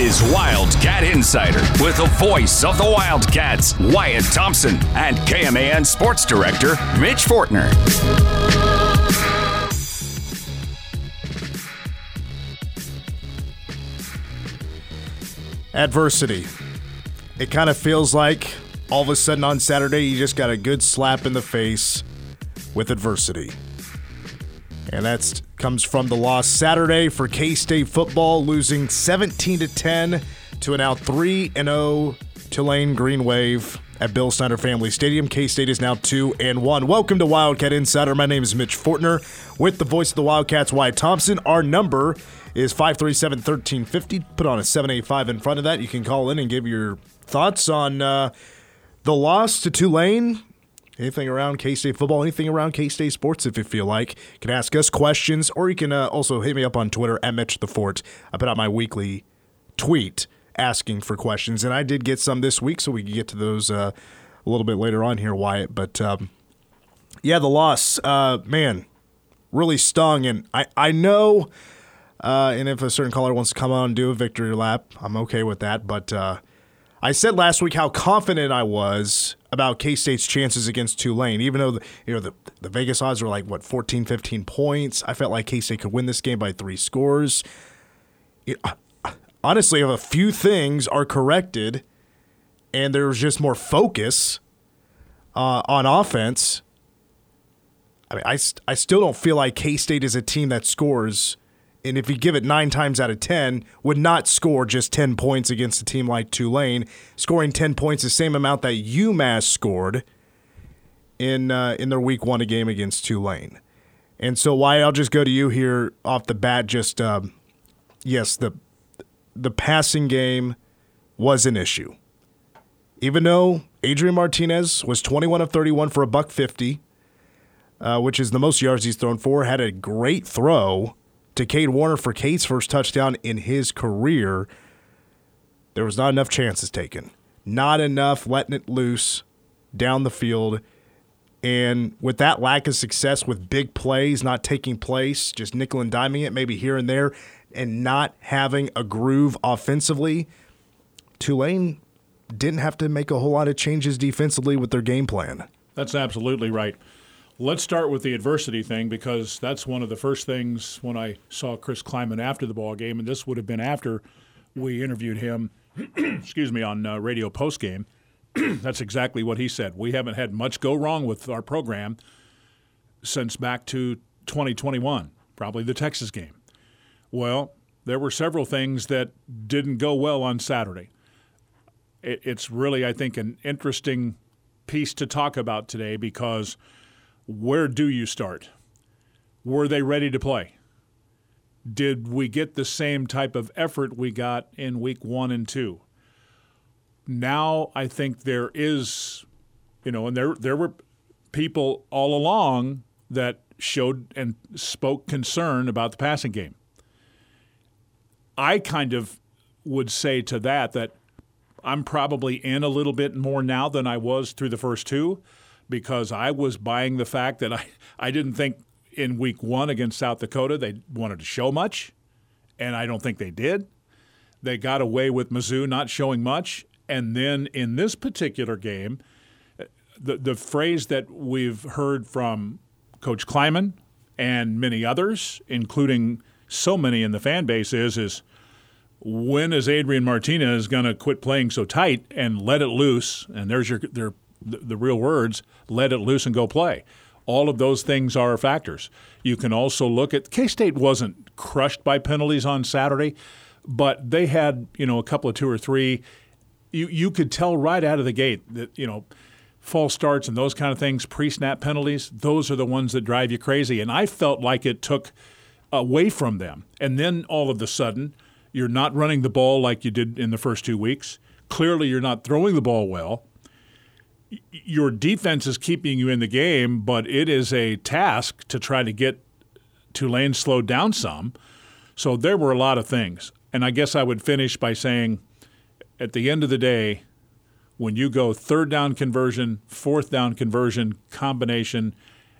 is Wildcat Insider with the voice of the Wildcats, Wyatt Thompson, and KMAN Sports Director, Mitch Fortner. Adversity. It kind of feels like all of a sudden on Saturday you just got a good slap in the face with adversity. And that comes from the loss Saturday for K-State football losing 17 to 10 to an now 3 and 0 Tulane Green Wave at Bill Snyder Family Stadium. K-State is now 2 and 1. Welcome to Wildcat Insider. My name is Mitch Fortner with the voice of the Wildcats Wyatt Thompson. Our number is 537 1350. Put on a 785 in front of that. You can call in and give your thoughts on uh, the loss to Tulane. Anything around K State football, anything around K State sports, if you feel like. You can ask us questions, or you can uh, also hit me up on Twitter at Mitch the Fort. I put out my weekly tweet asking for questions, and I did get some this week, so we can get to those uh, a little bit later on here, Wyatt. But um, yeah, the loss, uh, man, really stung, and I I know uh, and if a certain caller wants to come on and do a victory lap, I'm okay with that. But uh, I said last week how confident I was about K State's chances against Tulane, even though the, you know the, the Vegas odds were like what 14, 15 points. I felt like K State could win this game by three scores. It, uh, honestly, if a few things are corrected, and there's just more focus uh, on offense. I mean, I, I still don't feel like K State is a team that scores and if you give it nine times out of 10, would not score just 10 points against a team like Tulane, scoring 10 points, the same amount that UMass scored in, uh, in their week one game against Tulane. And so, why I'll just go to you here off the bat. Just um, yes, the the passing game was an issue. Even though Adrian Martinez was 21 of 31 for a buck 50, uh, which is the most yards he's thrown for, had a great throw to Cade Warner for Cade's first touchdown in his career, there was not enough chances taken. Not enough letting it loose down the field. And with that lack of success with big plays not taking place, just nickel and diming it maybe here and there, and not having a groove offensively, Tulane didn't have to make a whole lot of changes defensively with their game plan. That's absolutely right. Let's start with the adversity thing because that's one of the first things when I saw Chris Klieman after the ball game, and this would have been after we interviewed him, excuse me, on uh, radio post game. that's exactly what he said. We haven't had much go wrong with our program since back to 2021, probably the Texas game. Well, there were several things that didn't go well on Saturday. It, it's really, I think, an interesting piece to talk about today because – where do you start? Were they ready to play? Did we get the same type of effort we got in week one and two? Now I think there is, you know, and there there were people all along that showed and spoke concern about the passing game. I kind of would say to that that I'm probably in a little bit more now than I was through the first two because I was buying the fact that I, I didn't think in week one against South Dakota they wanted to show much, and I don't think they did. They got away with Mizzou not showing much. And then in this particular game, the, the phrase that we've heard from Coach Klieman and many others, including so many in the fan base, is, is when is Adrian Martinez going to quit playing so tight and let it loose? And there's your their the, the real words, let it loose and go play. All of those things are factors. You can also look at K State wasn't crushed by penalties on Saturday, but they had you know a couple of two or three. You you could tell right out of the gate that you know false starts and those kind of things, pre-snap penalties. Those are the ones that drive you crazy. And I felt like it took away from them. And then all of a sudden, you're not running the ball like you did in the first two weeks. Clearly, you're not throwing the ball well your defense is keeping you in the game, but it is a task to try to get Tulane slowed down some. So there were a lot of things. And I guess I would finish by saying at the end of the day, when you go third down conversion, fourth down conversion combination,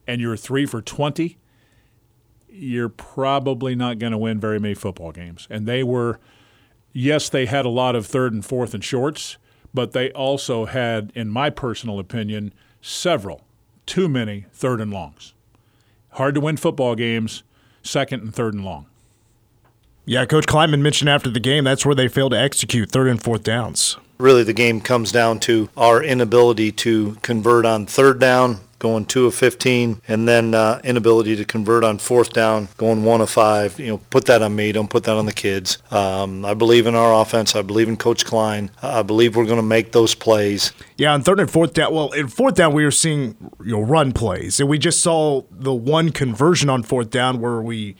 and you're three for 20, you're probably not going to win very many football games. And they were yes, they had a lot of third and fourth and shorts, but they also had, in my personal opinion, several, too many third and longs. Hard to win football games, second and third and long. Yeah, Coach Klieman mentioned after the game that's where they failed to execute third and fourth downs. Really, the game comes down to our inability to convert on third down, going two of 15, and then uh, inability to convert on fourth down, going one of five. You know, put that on me. Don't put that on the kids. Um, I believe in our offense. I believe in Coach Klein. I believe we're going to make those plays. Yeah, on third and fourth down. Well, in fourth down, we were seeing you know run plays, and we just saw the one conversion on fourth down where we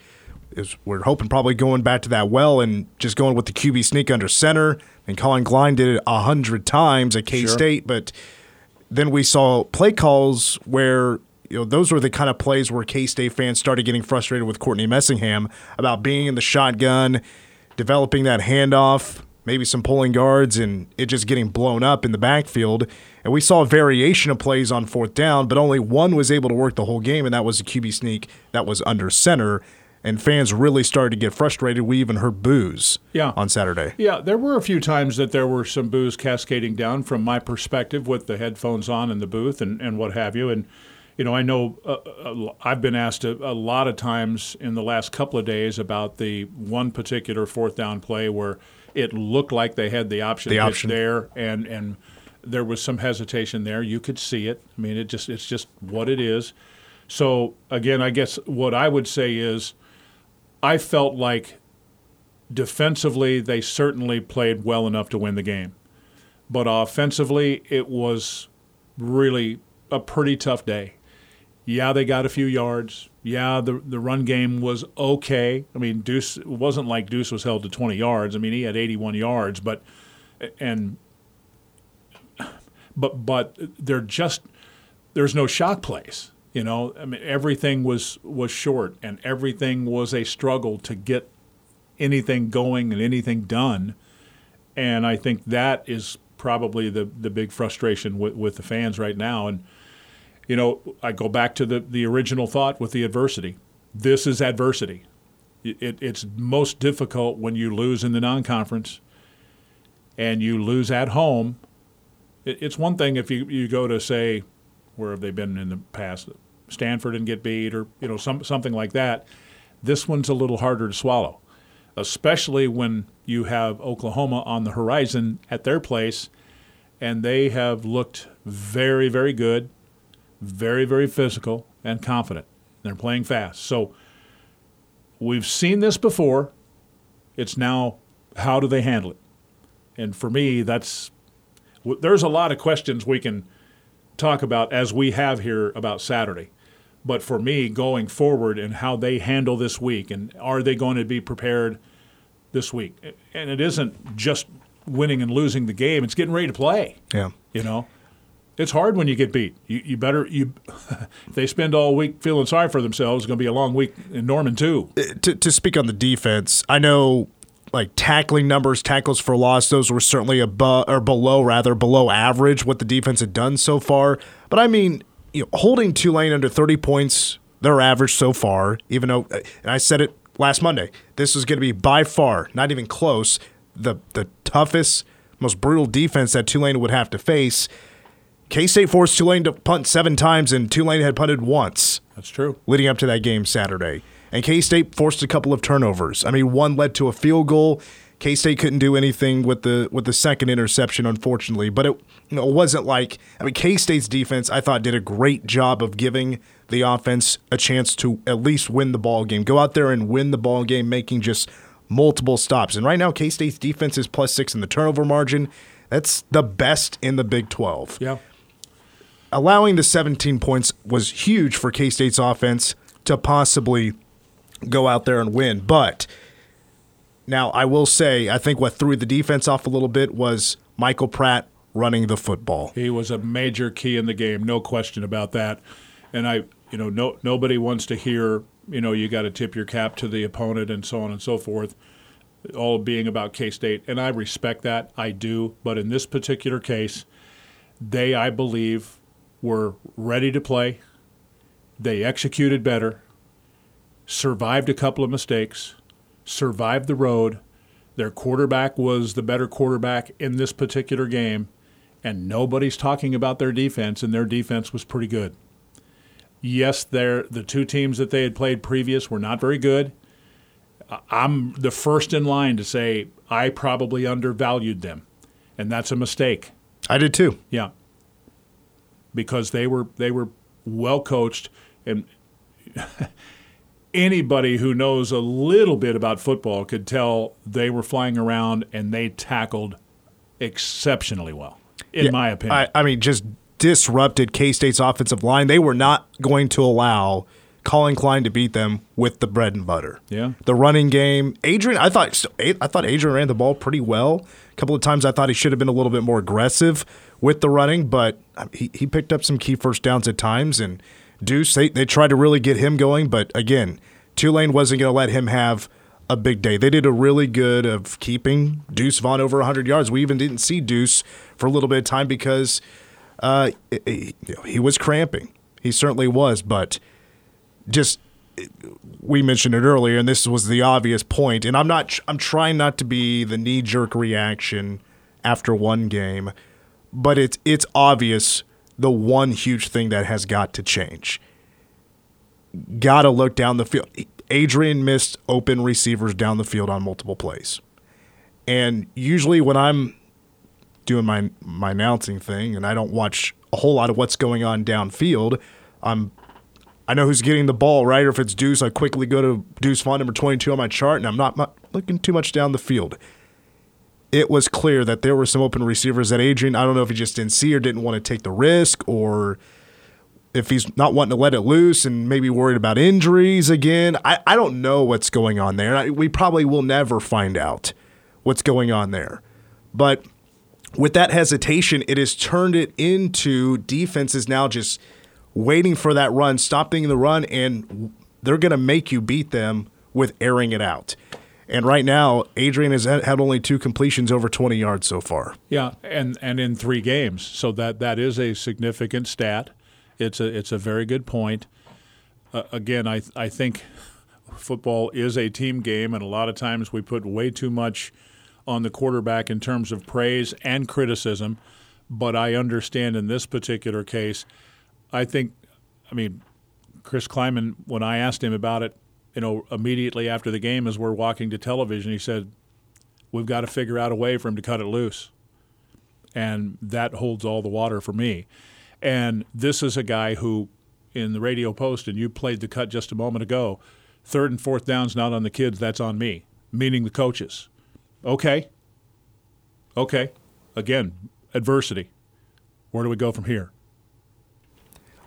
is we're hoping probably going back to that well and just going with the QB sneak under center. And Collin Klein did it a hundred times at K State, sure. but then we saw play calls where you know those were the kind of plays where K State fans started getting frustrated with Courtney Messingham about being in the shotgun, developing that handoff, maybe some pulling guards, and it just getting blown up in the backfield. And we saw a variation of plays on fourth down, but only one was able to work the whole game, and that was a QB sneak that was under center and fans really started to get frustrated. We even heard boos yeah. on Saturday. Yeah, there were a few times that there were some boos cascading down from my perspective with the headphones on in the booth and, and what have you. And, you know, I know uh, uh, I've been asked a, a, lot of times in the last couple of days about the one particular fourth down play where it looked like they had the option, the option. there and, and there was some hesitation there. You could see it. I mean, it just it's just what it is. So again, I guess what I would say is I felt like defensively they certainly played well enough to win the game. But offensively, it was really a pretty tough day. Yeah, they got a few yards. Yeah, the the run game was okay. I mean, Deuce it wasn't like Deuce was held to 20 yards. I mean, he had 81 yards, but and but but they're just there's no shock plays. You know, I mean, everything was was short, and everything was a struggle to get anything going and anything done. And I think that is probably the the big frustration with, with the fans right now. And you know, I go back to the the original thought with the adversity. This is adversity. It, it's most difficult when you lose in the non-conference and you lose at home. It, it's one thing if you, you go to say where have they been in the past? Stanford and get beat, or you know some, something like that. This one's a little harder to swallow, especially when you have Oklahoma on the horizon at their place, and they have looked very, very good, very, very physical and confident. They're playing fast. So we've seen this before. It's now how do they handle it? And for me, that's there's a lot of questions we can talk about as we have here about Saturday. But for me, going forward and how they handle this week, and are they going to be prepared this week? And it isn't just winning and losing the game; it's getting ready to play. Yeah, you know, it's hard when you get beat. You, you better you. they spend all week feeling sorry for themselves, it's going to be a long week in Norman too. Uh, to to speak on the defense, I know like tackling numbers, tackles for loss, those were certainly above or below, rather below average what the defense had done so far. But I mean, you know, holding Tulane under 30 points, their average so far, even though, uh, and I said it last Monday, this is going to be by far, not even close, the, the toughest, most brutal defense that Tulane would have to face. K State forced Tulane to punt seven times, and Tulane had punted once. That's true. Leading up to that game Saturday. And K State forced a couple of turnovers. I mean, one led to a field goal. K State couldn't do anything with the with the second interception, unfortunately. But it, you know, it wasn't like I mean K State's defense. I thought did a great job of giving the offense a chance to at least win the ball game. Go out there and win the ball game, making just multiple stops. And right now, K State's defense is plus six in the turnover margin. That's the best in the Big Twelve. Yeah. Allowing the 17 points was huge for K State's offense to possibly go out there and win, but now, I will say, I think what threw the defense off a little bit was Michael Pratt running the football. He was a major key in the game, no question about that. And I, you know, no nobody wants to hear, you know, you got to tip your cap to the opponent and so on and so forth. All being about K State, and I respect that, I do. But in this particular case, they, I believe, were ready to play. They executed better, survived a couple of mistakes, survived the road, Their quarterback was the better quarterback in this particular game, and nobody's talking about their defense, and their defense was pretty good. Yes, they're, the two teams that they had played previous were not very good. I'm the first in line to say I probably undervalued them, and that's a mistake. I did too. Yeah, because they were they were well coached, and anybody who knows a little bit about football could tell they were flying around and they tackled exceptionally well, in Yeah, my opinion. I, I mean, just disrupted K State's offensive line. They were not going to allow Collin Klein to beat them with the bread and butter. Yeah. The running game, Adrian. I thought I thought Adrian ran the ball pretty well. A couple of times I thought he should have been a little bit more aggressive with the running, but he, he picked up some key first downs at times. And Deuce, they, they tried to really get him going, but again, Tulane wasn't going to let him have a big day. They did a really good of keeping Deuce Vaughn over 100 yards. We even didn't see Deuce for a little bit of time because uh, he, he was cramping. He certainly was, but just we mentioned it earlier, and this was the obvious point. And I'm not. I'm trying not to be the knee jerk reaction after one game, but it's it's obvious the one huge thing that has got to change. Got to look down the field. Adrian missed open receivers down the field on multiple plays, and usually when I'm doing my my announcing thing and I don't watch a whole lot of what's going on downfield, I'm I know who's getting the ball, right? Or if it's Deuce, I quickly go to Deuce Vaughn, number 22 on my chart, and I'm not mu- looking too much down the field. It was clear that there were some open receivers that Adrian, I don't know if he just didn't see or didn't want to take the risk, or if he's not wanting to let it loose and maybe worried about injuries again. I, I don't know what's going on there. I, we probably will never find out what's going on there. But with that hesitation, it has turned it into defenses now just waiting for that run, stopping the run, and they're going to make you beat them with airing it out. And right now, Adrian has had only two completions over 20 yards so far. Yeah, and and in three games, so that that is a significant stat. It's a it's a very good point. Uh, again, I I think football is a team game, and a lot of times we put way too much on the quarterback in terms of praise and criticism. But I understand in this particular case, I think, I mean, Chris Klieman, when I asked him about it, you know, immediately after the game, as we're walking to television, he said, "We've got to figure out a way for him to cut it loose." and that holds all the water for me. And this is a guy who, in the radio post, and you played the cut just a moment ago, third and fourth downs not on the kids, that's on me, meaning the coaches. Okay. Okay. Again, adversity. Where do we go from here?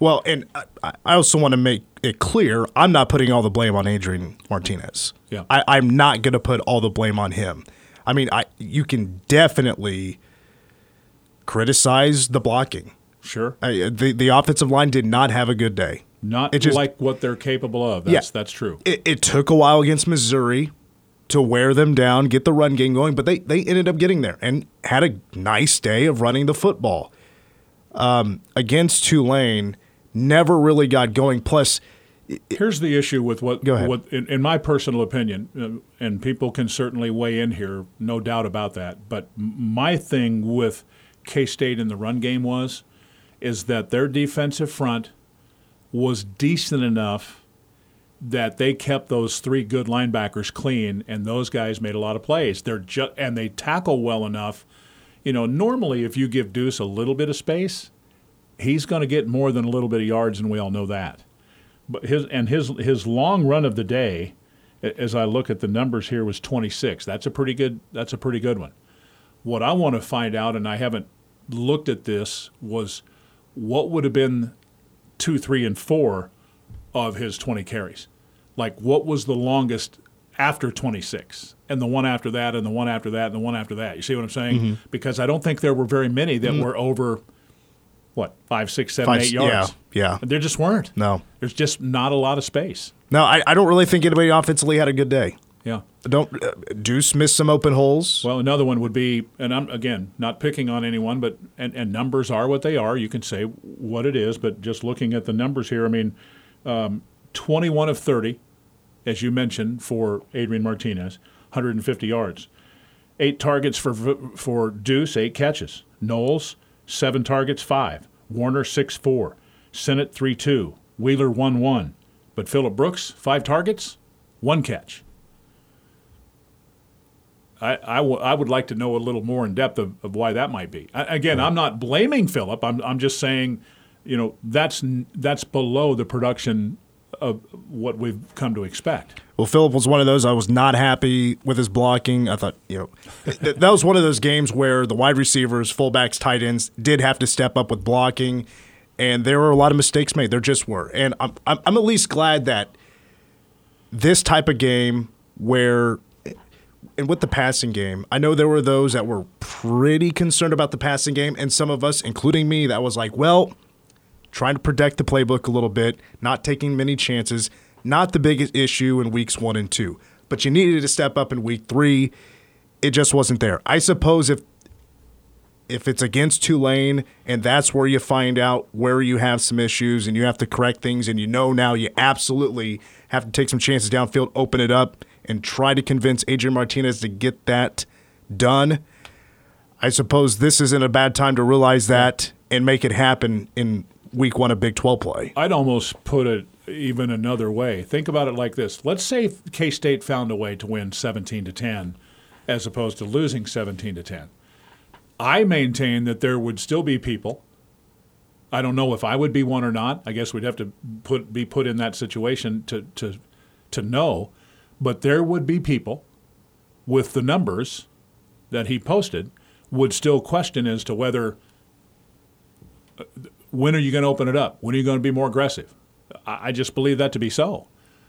Well, and I, I also want to make it clear I'm not putting all the blame on Adrian Martinez. Yeah. I, I'm not going to put all the blame on him. I mean, I you can definitely criticize the blocking. Sure. I, the the offensive line did not have a good day. Not It just- like what they're capable of. That's Yeah. that's true. It, it took a while against Missouri to wear them down, get the run game going, but they they ended up getting there and had a nice day of running the football. Um, against Tulane, never really got going. Plus, Here's the issue with what, Go ahead. what in, in my personal opinion, uh, and people can certainly weigh in here, no doubt about that. But my thing with K State in the run game was, is that their defensive front was decent enough that they kept those three good linebackers clean, and those guys made a lot of plays. They're just and they tackle well enough. You know, normally if you give Deuce a little bit of space, he's going to get more than a little bit of yards, and we all know that. But his and his his long run of the day, as I look at the numbers here, was 26. That's a pretty good. That's a pretty good one. What I want to find out, and I haven't looked at this, was what would have been two, three, and four of his 20 carries. Like what was the longest after 26, and the one after that, and the one after that, and the one after that. You see what I'm saying? Mm-hmm. Because I don't think there were very many that were over. What five, six, seven, Five- eight yards? yeah, yeah. There just weren't. no, There's just not a lot of space. no, I, I don't really think anybody offensively had a good day. Yeah. Don't uh, Deuce miss some open holes. Well, another one would be, and I'm again not picking on anyone, but and, and numbers are what they are. You can say what it is, but just looking at the numbers here, I mean, um, 21 of 30, as you mentioned, for Adrian Martinez, 150 yards. Eight targets for for Deuce, eight catches. Knowles, seven targets, five. Warner, six four. Sinnott, three two. Wheeler, one one. But Phillip Brooks, five targets, one catch. I, I, w- I would like to know a little more in depth of, of why that might be. I, again, I'm not blaming Phillip. I'm, I'm just saying, you know, that's that's below the production of what we've come to expect. Well, Phillip was one of those. I was not happy with his blocking. I thought, you know, th- that was one of those games where the wide receivers, fullbacks, tight ends did have to step up with blocking, and there were a lot of mistakes made. There just were, and I'm I'm, I'm at least glad that this type of game where. And with the passing game, I know there were those that were pretty concerned about the passing game, and some of us, including me, that was like, well, trying to protect the playbook a little bit, not taking many chances. Not the biggest issue in weeks one and two, but you needed to step up in week three. It just wasn't there. I suppose if if it's against Tulane and that's where you find out where you have some issues and you have to correct things and you know now you absolutely have to take some chances downfield, open it up, and try to convince Adrian Martinez to get that done. I suppose this isn't a bad time to realize that and make it happen in week one of Big 12 play. I'd almost put it even another way. Think about it like this. Let's say K State found a way to win 17 to 10 as opposed to losing 17 to 10. I maintain that there would still be people. I don't know if I would be one or not. I guess we'd have to put be put in that situation to to to know, but there would be people with the numbers that he posted would still question as to whether uh, when are you going to open it up? When are you going to be more aggressive? I, I just believe that to be so.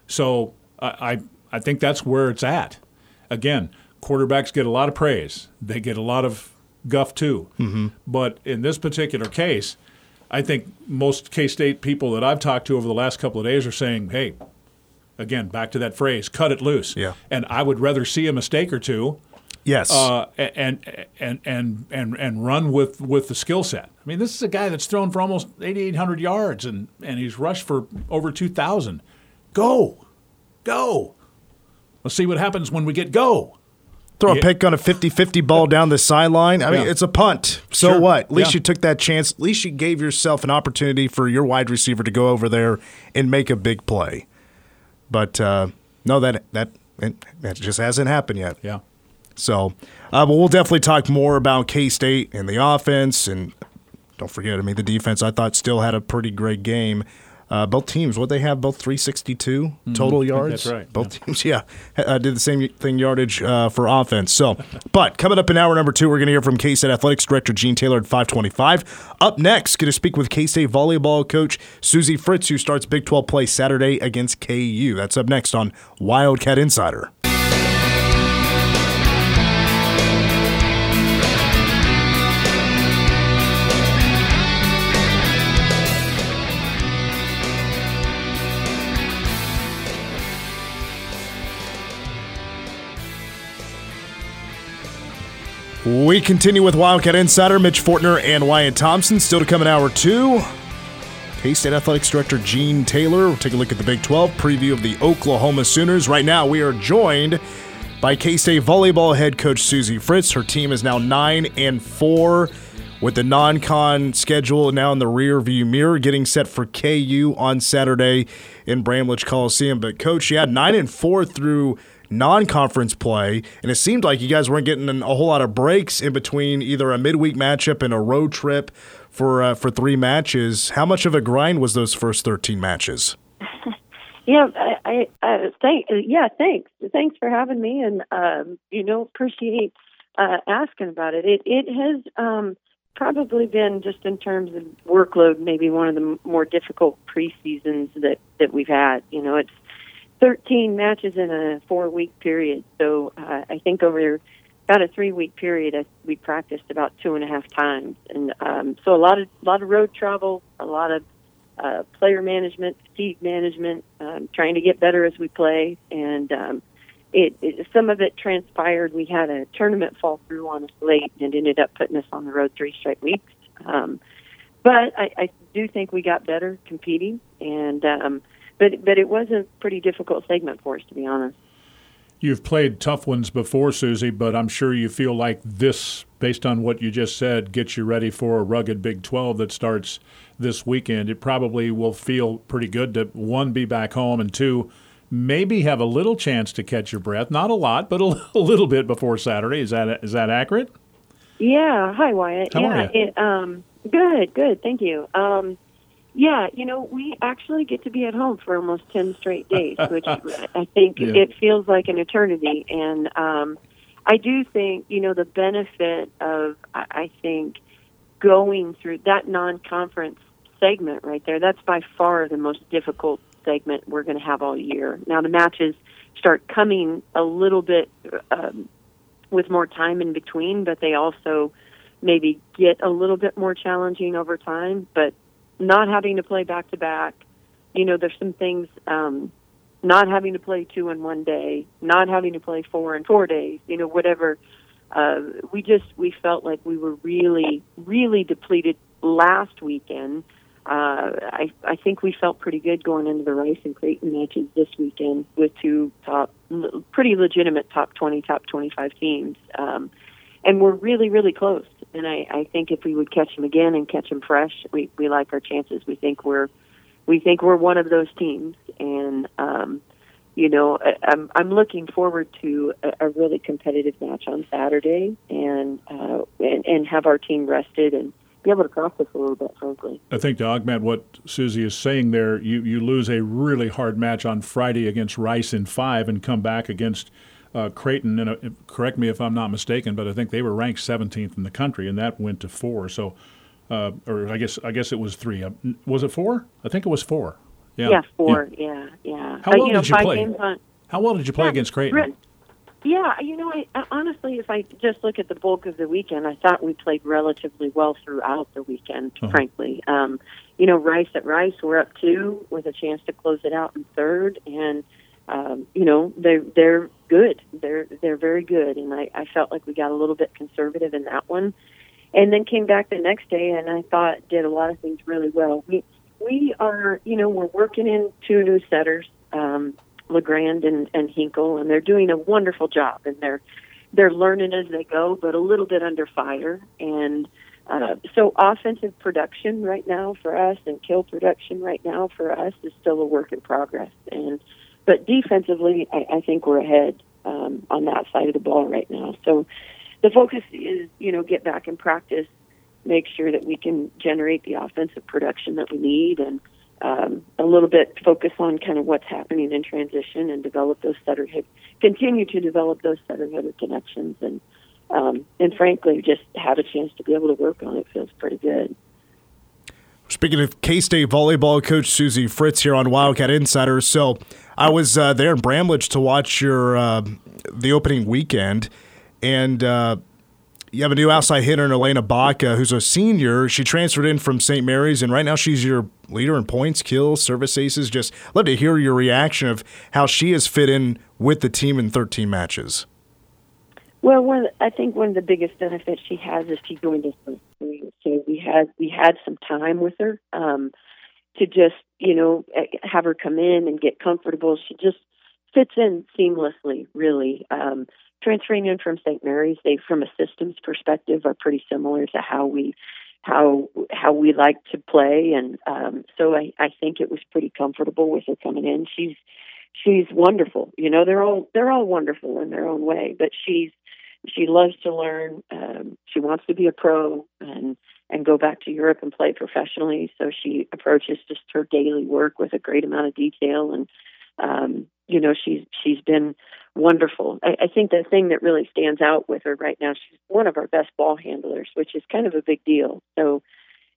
So I, I, I think that's where it's at. Again, quarterbacks get a lot of praise. They get a lot of guff too. Mm-hmm. But in this particular case, I think most K State people that I've talked to over the last couple of days are saying, hey, again, back to that phrase, cut it loose. Yeah. And I would rather see a mistake or two Yes. uh, and, and and and and run with with the skill set. I mean, this is a guy that's thrown for almost 8,800 yards and and he's rushed for over 2,000. Go, go. Let's see what happens when we get go. Throw a pick on a 50-50 ball down the sideline. I mean, Yeah. it's a punt. So Sure. what? At least Yeah. you took that chance. At least you gave yourself an opportunity for your wide receiver to go over there and make a big play. But uh, no, that that that just hasn't happened yet. Yeah. So, uh, but we'll definitely talk more about K State and the offense. And don't forget, I mean, the defense I thought still had a pretty great game. Uh, both teams, what they have, both 362 total yards. Mm-hmm. that's right, Both teams, yeah, uh, did the same thing yardage uh, for offense. So, but coming up in hour number two, we're going to hear from K State Athletics Director Gene Taylor at 525. Up next, going to speak with K State volleyball coach Suzie Fritz, who starts Big 12 play Saturday against KU. That's up next on Wildcat Insider. We continue with Wildcat Insider, Mitch Fortner and Wyatt Thompson. Still to come in hour two. K State Athletics Director Gene Taylor. We'll take a look at the Big 12 preview of the Oklahoma Sooners. Right now, we are joined by K State volleyball head coach Suzie Fritz. Her team is now 9 and 4 with the non con schedule now in the rear view mirror, getting set for KU on Saturday in Bramlage Coliseum. But, coach, had 9 and 4 through non-conference play, and it seemed like you guys weren't getting a whole lot of breaks in between either a midweek matchup and a road trip for uh, for three matches. How much of a grind was those first thirteen matches? Yeah, I, I, I thank, yeah, thanks, thanks for having me, and um, you know, appreciate uh, asking about it. It it has um, probably been just in terms of workload, maybe one of the more difficult preseasons that that we've had. You know, it's 13 matches in a four week period, so uh, I think over about a three week period, I, we practiced about two and a half times, and um, so a lot of lot of road travel, a lot of uh, player management, fatigue management, um, trying to get better as we play, and um, it, it some of it transpired. We had a tournament fall through on us late, and ended up putting us on the road three straight weeks. Um, but I, I do think we got better competing, and um, but but it was a pretty difficult segment for us, to be honest. You've played tough ones before, Suzie, but I'm sure you feel like this, based on what you just said, gets you ready for a rugged Big 12 that starts this weekend. It probably will feel pretty good to, one, be back home, and two, maybe have a little chance to catch your breath. Not a lot, but a, a little bit before Saturday. Is that is that accurate? Yeah. Hi, Wyatt. How yeah. are you? It, um, good. Good. Thank you. Um, yeah, you know, we actually get to be at home for almost 10 straight days, which I think Yeah. it feels like an eternity. And um, I do think, you know, the benefit of, I think, going through that non conference segment right there, that's by far the most difficult segment we're going to have all year. Now, the matches start coming a little bit um, with more time in between, but they also maybe get a little bit more challenging over time. But not having to play back to back, you know, there's some things. Um, not having to play two in one day, not having to play four in four days, you know, whatever. Uh, we just we felt like we were really, really depleted last weekend. Uh, I I think we felt pretty good going into the Rice and Creighton matches this weekend with two top, pretty legitimate top twenty, top twenty five teams, um, and we're really, really close. And I, I think if we would catch them again and catch them fresh, we we like our chances. We think we're we think we're one of those teams, and um, you know, I- I'm I'm looking forward to a, a really competitive match on Saturday, and uh, and and have our team rested and be able to practice a little bit, frankly. I think to augment what Suzie is saying there, you, you lose a really hard match on Friday against Rice in five and come back against uh, Creighton. And uh, correct me if I'm not mistaken, but I think they were ranked 17th in the country, and that went to four. So, uh, or I guess I guess it was three. Uh, was it four? I think it was four. Yeah. Yeah, four. Yeah, yeah. How Uh, well you know, did you play? How well did you play against Creighton? re- Yeah, you know, I, I honestly, if I just look at the bulk of the weekend, I thought we played relatively well throughout the weekend. Uh-huh. Frankly, um, you know, Rice at Rice, we're up two with a chance to close it out in third, and um, you know, they're they're good. They're they're very good, and I, I felt like we got a little bit conservative in that one, and then came back the next day, and I thought did a lot of things really well. We we are, you know, we're working in two new setters. Um, Legrand and, and Hinkle, and they're doing a wonderful job, and they're they're learning as they go, but a little bit under fire. And uh, so, offensive production right now for us, and kill production right now for us is still a work in progress. And but defensively, I, I think we're ahead um, on that side of the ball right now. So the focus is, you know, get back in practice, make sure that we can generate the offensive production that we need, and um, a little bit focus on kind of what's happening in transition and develop those setter hit, continue to develop those setter hitter connections, and um, and frankly, just have a chance to be able to work on it feels pretty good. Speaking of K State volleyball coach Suzie Fritz here on Wildcat Insider. So I was uh, there in Bramlage to watch your uh, the opening weekend, and uh, you have a new outside hitter in Elena Baca, who's a senior. She transferred in from St. Mary's, and right now she's your leader in points, kills, service aces. Just love to hear your reaction of how she has fit in with the team in 13 matches. Well, one I think one of the biggest benefits she has is she joined us. So we had we had some time with her um, to just you know have her come in and get comfortable. She just fits in seamlessly, really. Um, transferring in from St. Mary's, they from a systems perspective are pretty similar to how we how how we like to play, and um, so I, I think it was pretty comfortable with her coming in. She's she's wonderful. You know, they're all they're all wonderful in their own way, but she's she loves to learn. Um, she wants to be a pro and and go back to Europe and play professionally. So she approaches just her daily work with a great amount of detail, and um, you know she's she's been wonderful. I, I think the thing that really stands out with her right now, she's one of our best ball handlers, which is kind of a big deal. So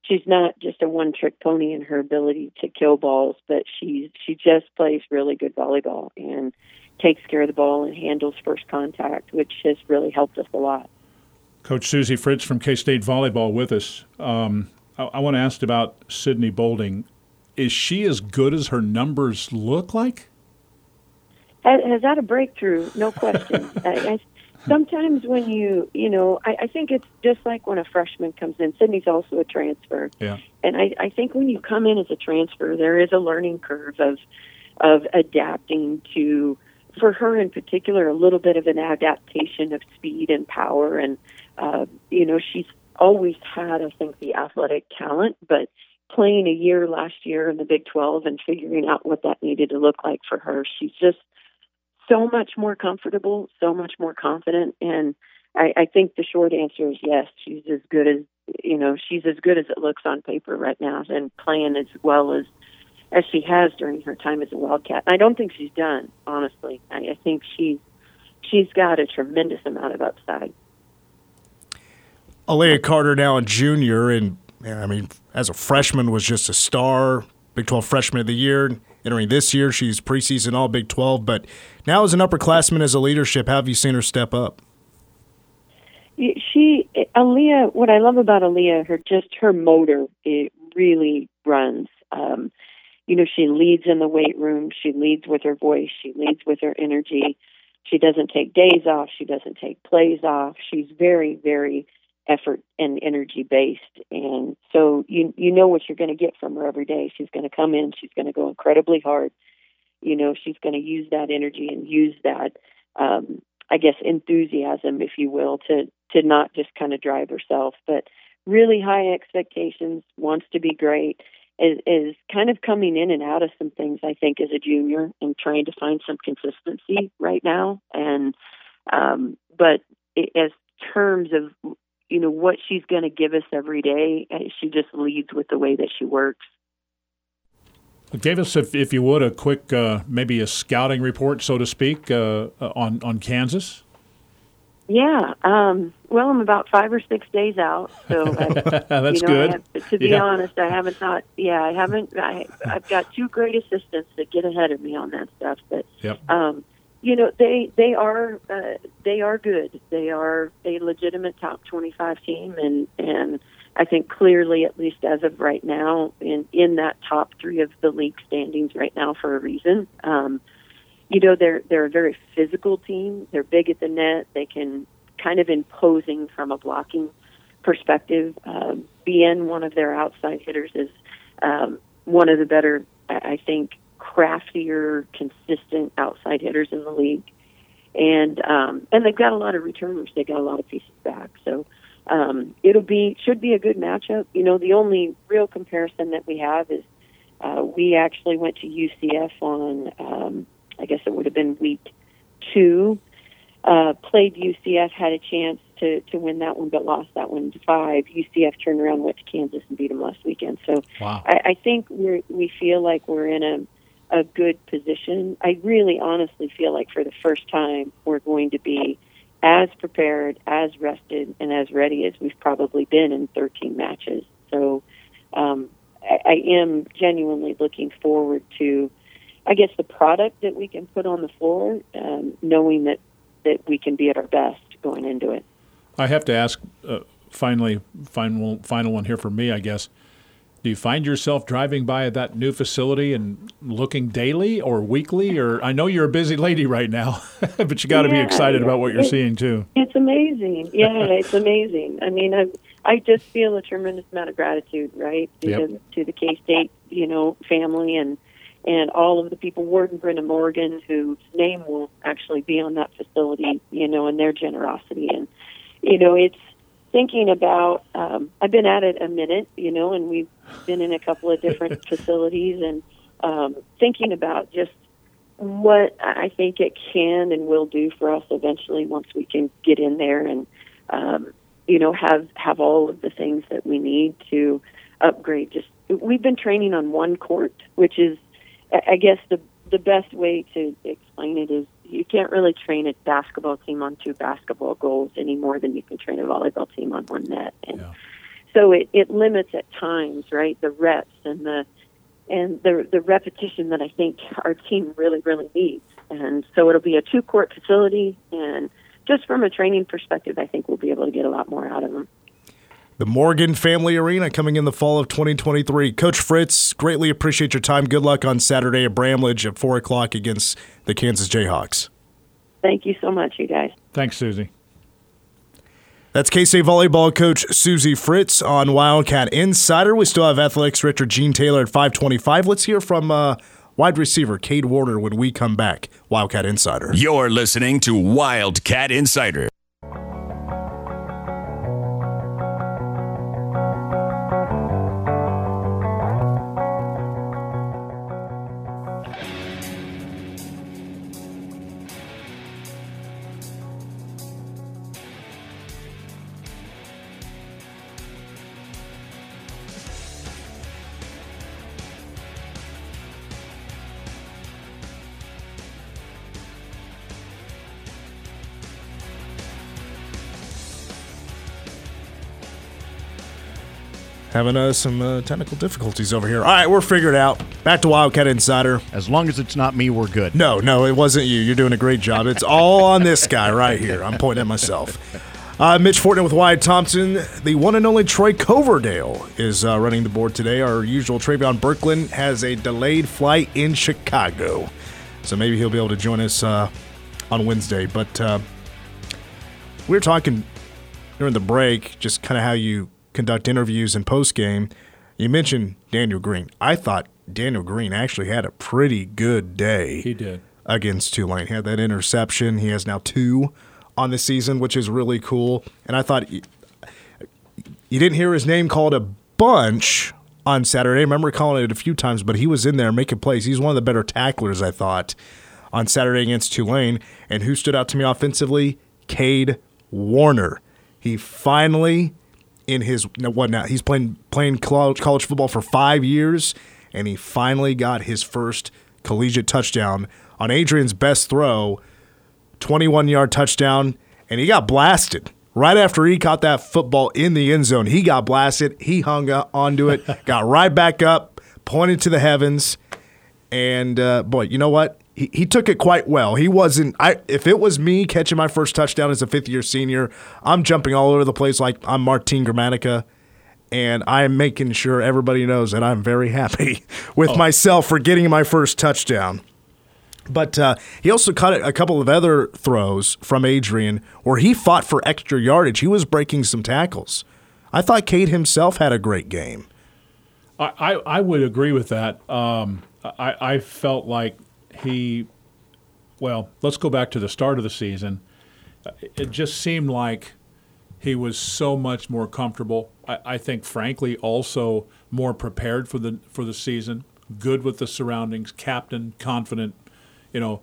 she's not just a one trick pony in her ability to kill balls, but she's she just plays really good volleyball and takes care of the ball and handles first contact, which has really helped us a lot. Coach Suzie Fritz from K State Volleyball with us. Um, I, I want to ask about Sydney Bolding. Is she as good as her numbers look like? Has, has that a breakthrough? No question. I, I, sometimes when you, you know, I, I think it's just like when a freshman comes in. Sydney's also a transfer, Yeah. and I, I think when you come in as a transfer, there is a learning curve of of adapting to for her in particular, a little bit of an adaptation of speed and power. And, uh, you know, she's always had, I think, the athletic talent, but playing a year last year in the Big 12 and figuring out what that needed to look like for her, she's just so much more comfortable, so much more confident. And I, I think the short answer is yes, she's as good as, you know, she's as good as it looks on paper right now and playing as well as as she has during her time as a Wildcat. I don't think she's done, honestly. I, I think she's she's got a tremendous amount of upside. Aliyah Carter now a junior, and I mean, as a freshman, was just a star. Big 12 Freshman of the Year. Entering this year, she's preseason All Big 12. But now, as an upperclassman, as a leadership, how have you seen her step up? She, Aliyah. What I love about Aliyah, her just her motor, it really runs. Um, you know, she leads in the weight room. She leads with her voice. She leads with her energy. She doesn't take days off. She doesn't take plays off. She's very, very effort and energy based. And so you you know what you're going to get from her every day. She's going to come in. She's going to go incredibly hard. You know, she's going to use that energy and use that, um, I guess, enthusiasm, if you will, to to not just kind of drive herself, but really high expectations. Wants to be great is, is kind of coming in and out of some things, I think, as a junior and trying to find some consistency right now. And, um, but it, as terms of, you know, what she's going to give us every day, eh, she just leads with the way that she works. Give us, if, if you would, a quick, uh, maybe a scouting report, so to speak, uh, on, on Kansas. Yeah. Um, well, I'm about five or six days out, so I, that's you know, good. Have, to be yeah. honest, I haven't thought. Yeah, I haven't. I, I've got two great assistants that get ahead of me on that stuff. But yep. um, you know, they they are uh, they are good. They are a legitimate top 25 team, and and I think clearly, at least as of right now, in in that top three of the league standings right now for a reason. Um, you know they're they're a very physical team. They're big at the net. They can kind of imposing from a blocking perspective. Um, Bien, one of their outside hitters, is um, one of the better, I think, craftier, consistent outside hitters in the league. And um, and they've got a lot of returners. They got a lot of pieces back. So um, it'll be should be a good matchup. You know, the only real comparison that we have is uh, we actually went to UCF on. Um, I guess it would have been week two. Uh, played UCF, had a chance to to win that one, but lost that one to five. UCF turned around, went to Kansas, and beat them last weekend. So wow. I, I think we we feel like we're in a a good position. I really, honestly feel like for the first time we're going to be as prepared, as rested, and as ready as we've probably been in 13 matches. So um, I, I am genuinely looking forward to I guess the product that we can put on the floor, um, knowing that that we can be at our best going into it. I have to ask, uh, finally, final final one here for me, I guess. Do you find yourself driving by that new facility and looking daily or weekly? Or I know you're a busy lady right now, but you got to yeah, be excited about what you're seeing too. It's amazing. Yeah, it's amazing. I mean, I I just feel a tremendous amount of gratitude, right, to Yep. the, to the K State, you know, family and and all of the people, Ward and Brenda Morgan, whose name will actually be on that facility, you know, and their generosity. And, you know, it's thinking about, um, I've been at it a minute, you know, and we've been in a couple of different facilities and um, thinking about just what I think it can and will do for us eventually once we can get in there and, um, you know, have, have all of the things that we need to upgrade. Just, we've been training on one court, which is, I guess the the best way to explain it is you can't really train a basketball team on two basketball goals any more than you can train a volleyball team on one net. And Yeah. so it, it limits at times, right, the reps and the and the the repetition that I think our team really, really needs. And so it'll be a two court facility and just from a training perspective, I think we'll be able to get a lot more out of them. The Morgan Family Arena coming in the fall of 2023. Coach Fritz, greatly appreciate your time. Good luck on Saturday at Bramlage at 4 o'clock against the Kansas Jayhawks. Thank you so much, you guys. Thanks, Suzie. That's K State volleyball coach Suzie Fritz on Wildcat Insider. We still have athletics Richard Gene Taylor at 525. Let's hear from uh, wide receiver Cade Warner when we come back. Wildcat Insider. You're listening to Wildcat Insider. Having uh, some uh, technical difficulties over here. All right, we're figured out. Back to Wildcat Insider. As long as it's not me, we're good. No, no, it wasn't you. You're doing a great job. It's all on this guy right here. I'm pointing at myself. Uh, Mitch Fortner with Wyatt Thompson. The one and only Troy Coverdale is uh, running the board today. Our usual Travion Berkland has a delayed flight in Chicago. So maybe he'll be able to join us uh, on Wednesday. But uh, we were talking during the break just kind of how you conduct interviews and post game. You mentioned Daniel Green. I thought Daniel Green actually had a pretty good day. He did. Against Tulane. He had that interception. He has now two on the season, which is really cool. And I thought you, you didn't hear his name called a bunch on Saturday. I remember calling it a few times, but he was in there making plays. He's one of the better tacklers, I thought, on Saturday against Tulane. And who stood out to me offensively? Cade Warner. He finally in his what now? He's playing playing college, college football for five years, and he finally got his first collegiate touchdown on Adrian's best throw, 21 yard touchdown, and he got blasted. Right after he caught that football in the end zone, he got blasted. He hung onto it, got right back up, pointed to the heavens, and uh, boy, you know what? He, he took it quite well. He wasn't. I if it was me catching my first touchdown as a fifth year senior, I'm jumping all over the place like I'm Martin Gramatica, and I'm making sure everybody knows that I'm very happy with oh. myself for getting my first touchdown. But uh, he also caught a couple of other throws from Adrian where he fought for extra yardage. He was breaking some tackles. I thought Cade himself had a great game. I, I, I would agree with that. Um, I, I felt like he, well, let's go back to the start of the season. It just seemed like he was so much more comfortable. I, I think, frankly, also more prepared for the for the season. Good with the surroundings, captain, confident. You know,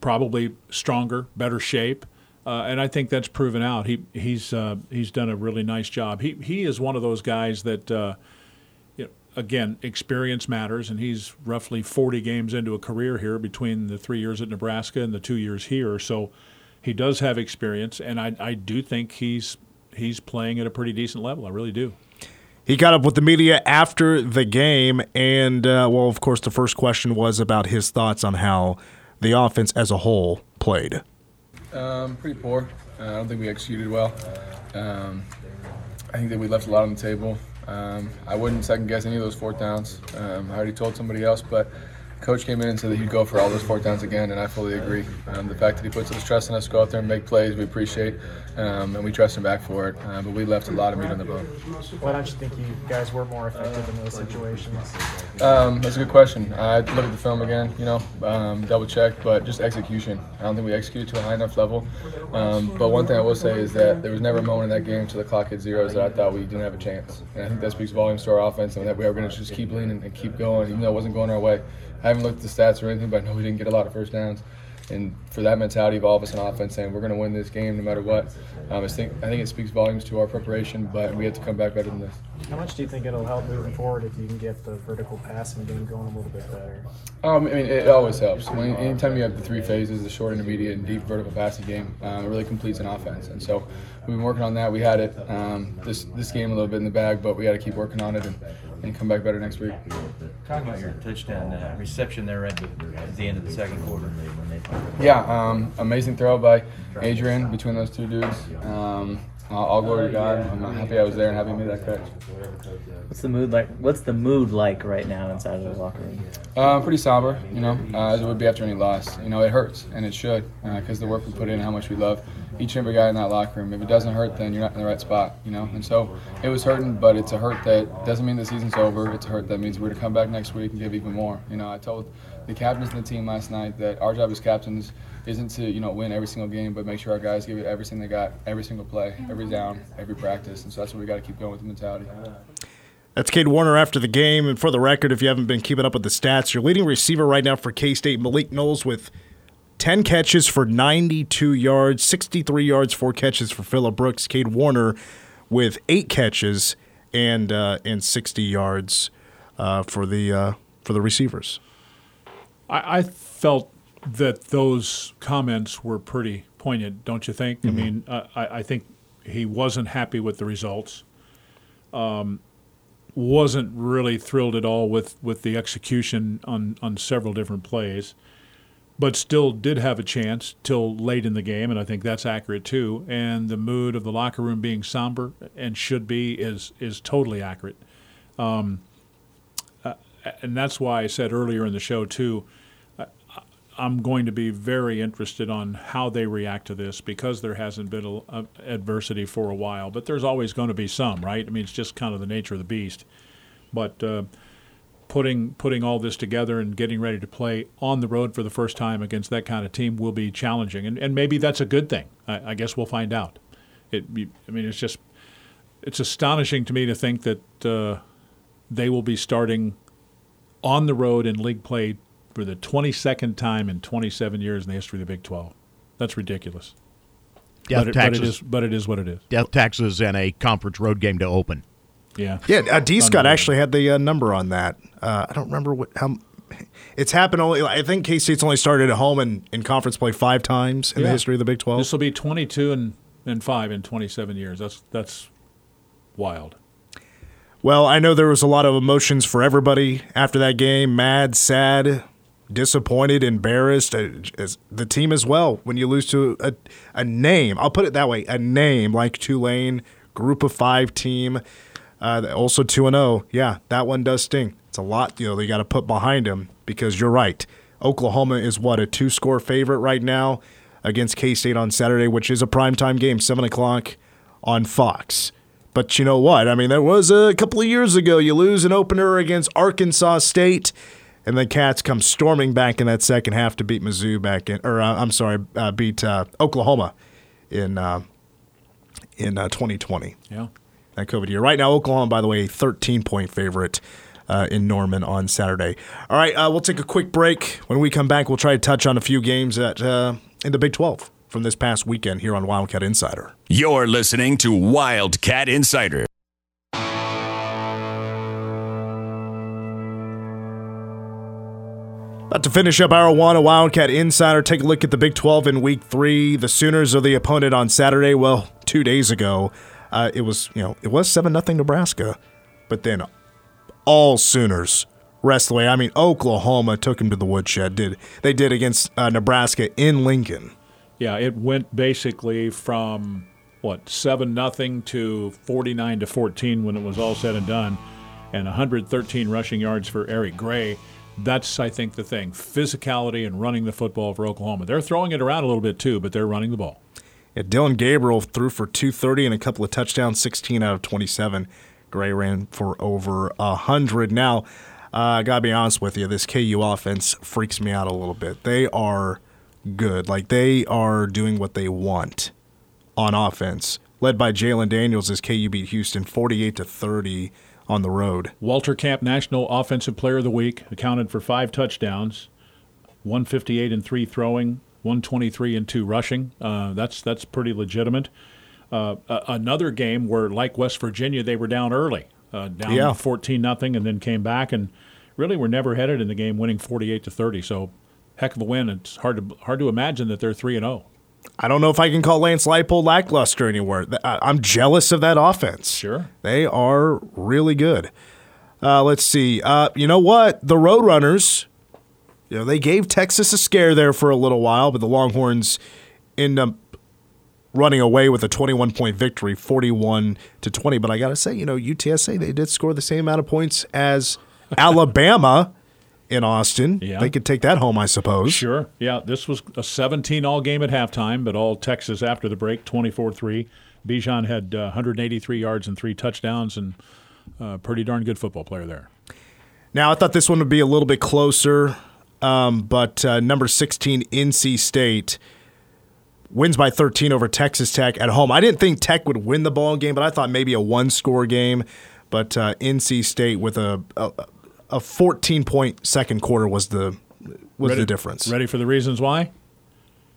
probably stronger, better shape. Uh, and I think that's proven out. He he's uh, he's done a really nice job. He he is one of those guys that uh, again, experience matters, and he's roughly 40 games into a career here between the three years at Nebraska and the two years here. So he does have experience, and I, I do think he's he's playing at a pretty decent level. I really do. He got up with the media after the game, and uh, well, of course, the first question was about his thoughts on how the offense as a whole played. Um, pretty poor. Uh, I don't think we executed well. Um, I think that we left a lot on the table. Um, I wouldn't second guess any of those fourth downs. Um, I already told somebody else, but coach came in and said that he'd go for all those fourth downs again, and I fully agree. Um, the fact that he puts his trust in us, to go out there and make plays, we appreciate, um, and we trust him back for it. Uh, but we left a lot of meat on the bone. Why don't you think you guys were more effective in those situations? Um, that's a good question. I look at the film again, you know, um, double check, but just execution. I don't think we executed to a high enough level. Um, but one thing I will say is that there was never a moment in that game to the clock hit zeros that I thought we didn't have a chance. And I think that speaks volumes to our offense and that we are going to just keep leaning and keep going, even though it wasn't going our way. I haven't looked at the stats or anything, but I know we didn't get a lot of first downs. And for that mentality of all of us on offense saying we're going to win this game no matter what, um, I, think, I think it speaks volumes to our preparation, but we have to come back better than this. How much do you think it'll help moving forward if you can get the vertical passing game going a little bit better? Um, I mean, it always helps. When, anytime you have the three phases, the short, intermediate, and deep vertical passing game, um, it really completes an offense. And so we've been working on that. We had it um, this this game a little bit in the bag, but we got to keep working on it and, and come back better next week. Talking about your touchdown uh, reception there at the, at the end of the second quarter. Yeah, um, amazing throw by Adrian between those two dudes. Um, all glory to God. I'm happy I was there and happy I made that catch. What's the mood like? What's the mood like right now inside of the locker room? Uh, pretty somber, you know, uh, as it would be after any loss. You know, it hurts and it should because uh, the work we put in, how much we love each and every guy in that locker room. If it doesn't hurt, then you're not in the right spot, you know. And so it was hurting, but it's a hurt that doesn't mean the season's over. It's a hurt that means we're to come back next week and give even more. You know, I told the captains and the team last night that our job as captains isn't to you know win every single game, but make sure our guys give it everything they got, every single play, every down, every practice. And so that's what we got to keep going with the mentality. That's Cade Warner after the game. And for the record, if you haven't been keeping up with the stats, your leading receiver right now for K State, Malik Knowles, with 10 catches for 92 yards, 63 yards, four catches for Phillip Brooks. Cade Warner with eight catches and uh, and 60 yards uh, for the uh, for the receivers. I, I, felt that those comments were pretty poignant, don't you think? Mm-hmm. I mean, I, I, think he wasn't happy with the results. Um, wasn't really thrilled at all with, with the execution on, on several different plays, but still did have a chance till late in the game, and I think that's accurate too. And the mood of the locker room being somber and should be is is totally accurate. Um, uh, and that's why I said earlier in the show too. I'm going to be very interested on how they react to this because there hasn't been a, a adversity for a while. But there's always going to be some, right? I mean, it's just kind of the nature of the beast. But uh, putting putting all this together and getting ready to play on the road for the first time against that kind of team will be challenging, and, and maybe that's a good thing. I, I guess we'll find out. It, I mean, it's just it's astonishing to me to think that uh, they will be starting on the road in league play for the 22nd time in 27 years in the history of the Big 12. That's ridiculous. Death but, it, taxes, but, it is, but it is what it is. Death taxes and a conference road game to open. Yeah. Yeah, uh, D. Scott actually had the uh, number on that. Uh, I don't remember what how. It's happened only. I think K State's only started at home in, in conference play five times in yeah. the history of the Big Twelve. This will be twenty two and, and five in twenty seven years. That's that's wild. Well, I know there was a lot of emotions for everybody after that game. Mad, sad, disappointed, embarrassed. Uh, the team as well. When you lose to a, a name, I'll put it that way, a name like Tulane, group of five team, uh, also two and zero. Oh. Yeah, that one does sting. It's a lot, you know. They got to put behind him because you're right. Oklahoma is what a two score favorite right now against K State on Saturday, which is a primetime game, seven o'clock on Fox. But you know what? I mean, there was a couple of years ago. You lose an opener against Arkansas State and the Cats come storming back in that second half to beat Mizzou back in, or uh, I'm sorry, uh, beat uh, Oklahoma in uh, in 2020. Uh, yeah, that COVID year. Right now, Oklahoma, by the way, 13 point favorite. Uh, in Norman on Saturday. All right, we'll take a quick break. When we come back, we'll try to touch on a few games at in the Big 12 from this past weekend here on Wildcat Insider. You're listening to Wildcat Insider. About to finish up our one, a Wildcat Insider. Take a look at the Big 12 in Week Three. The Sooners are the opponent on Saturday. Well, two days ago, it was you know it was seven nothing Nebraska, but then all Sooners rest the way. I mean, Oklahoma took him to the woodshed. Did they did against uh, Nebraska in Lincoln? Yeah, it went basically from what seven nothing to forty nine to fourteen when it was all said and done, and 113 rushing yards for Eric Gray that's I think the thing: physicality and running the football for Oklahoma. They're throwing it around a little bit too, but they're running the ball. Yeah, Dillon Gabriel threw for 230 and a couple of touchdowns, 16 out of 27. Gray ran for over 100. Now, uh, I got to be honest with you, this KU offense freaks me out a little bit. They are good. Like, they are doing what they want on offense. Led by Jalon Daniels as KU beat Houston 48 to 30 on the road. Walter Camp National Offensive Player of the Week accounted for five touchdowns, 158 and three throwing, 123 and two rushing. Uh, that's that's pretty legitimate. Uh, another game where, like West Virginia, they were down early, uh, down yeah. 14 nothing, and then came back and really were never headed in the game, winning 48 to 30. So, heck of a win. It's hard to hard to imagine that they're three and zero. Oh. I don't know if I can call Lance Leipold lackluster anywhere. I'm jealous of that offense. Sure. They are really good. Uh, let's see. Uh, you know what? The Roadrunners, you know, they gave Texas a scare there for a little while, but the Longhorns end up running away with a 21 point victory, 41 to 20. But I got to say, you know, UTSA, they did score the same amount of points as Alabama in Austin. Yeah. They could take that home, I suppose. Sure. Yeah, this was a 17 all game at halftime, but all Texas after the break, 24 3. Bijan had uh, 183 yards and three touchdowns, and uh, pretty darn good football player there. Now, I thought this one would be a little bit closer, um, but uh, number 16, NC State, wins by 13 over Texas Tech at home. I didn't think Tech would win the ball game, but I thought maybe a one score game. But uh, NC State with a, a a 14 point second quarter was the was ready, the difference. Ready for the reasons why?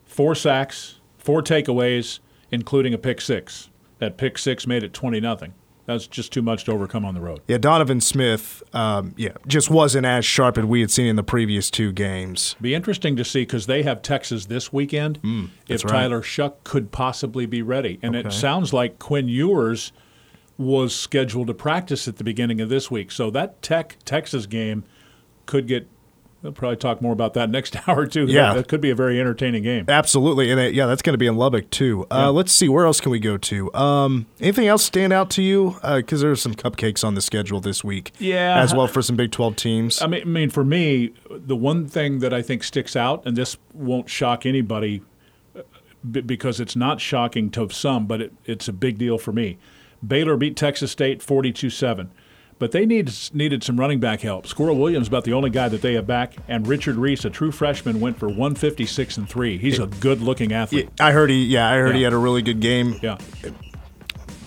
Four sacks, four takeaways, including a pick six. That pick six made it 20 nothing. That's just too much to overcome on the road. Yeah, Donovan Smith, um, yeah, just wasn't as sharp as we had seen in the previous two games. Be interesting to see because they have Texas this weekend. Mm, if right. Tyler Shough could possibly be ready, and Okay. it sounds like Quinn Ewers was scheduled to practice at the beginning of this week. So that Tech Texas game could get. We'll probably talk more about that next hour too. Yeah. that could be a very entertaining game. Absolutely, and uh, yeah, that's going to be in Lubbock too. Uh, Let's see, where else can we go to? Um, anything else stand out to you? Because there's some cupcakes on the schedule this week, Yeah. as well for some Big Twelve teams. I mean, I mean, for me, the one thing that I think sticks out, and this won't shock anybody uh, because it's not shocking to some, but it, it's a big deal for me. Baylor beat Texas State 42 7. But they need, needed some running back help. Squirrel Williams about the only guy that they have back, and Richard Reese, a true freshman, went for 156 and three. He's a good-looking athlete. I heard he, yeah, I heard he had a really good game. Yeah.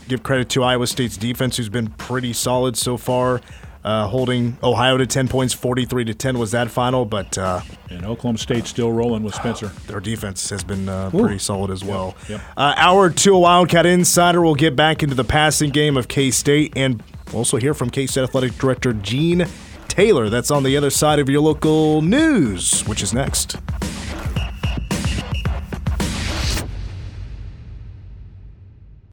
Give credit to Iowa State's defense, who's been pretty solid so far, uh, holding Ohio to ten points, forty-three to ten was that final. But uh, And Oklahoma State still rolling with Spencer. their defense has been uh, pretty solid as well. Yep. Uh, hour two, Wildcat Insider will get back into the passing game of K State and also hear from K State Athletic Director Gene Taylor. That's on the other side of your local news, which is next.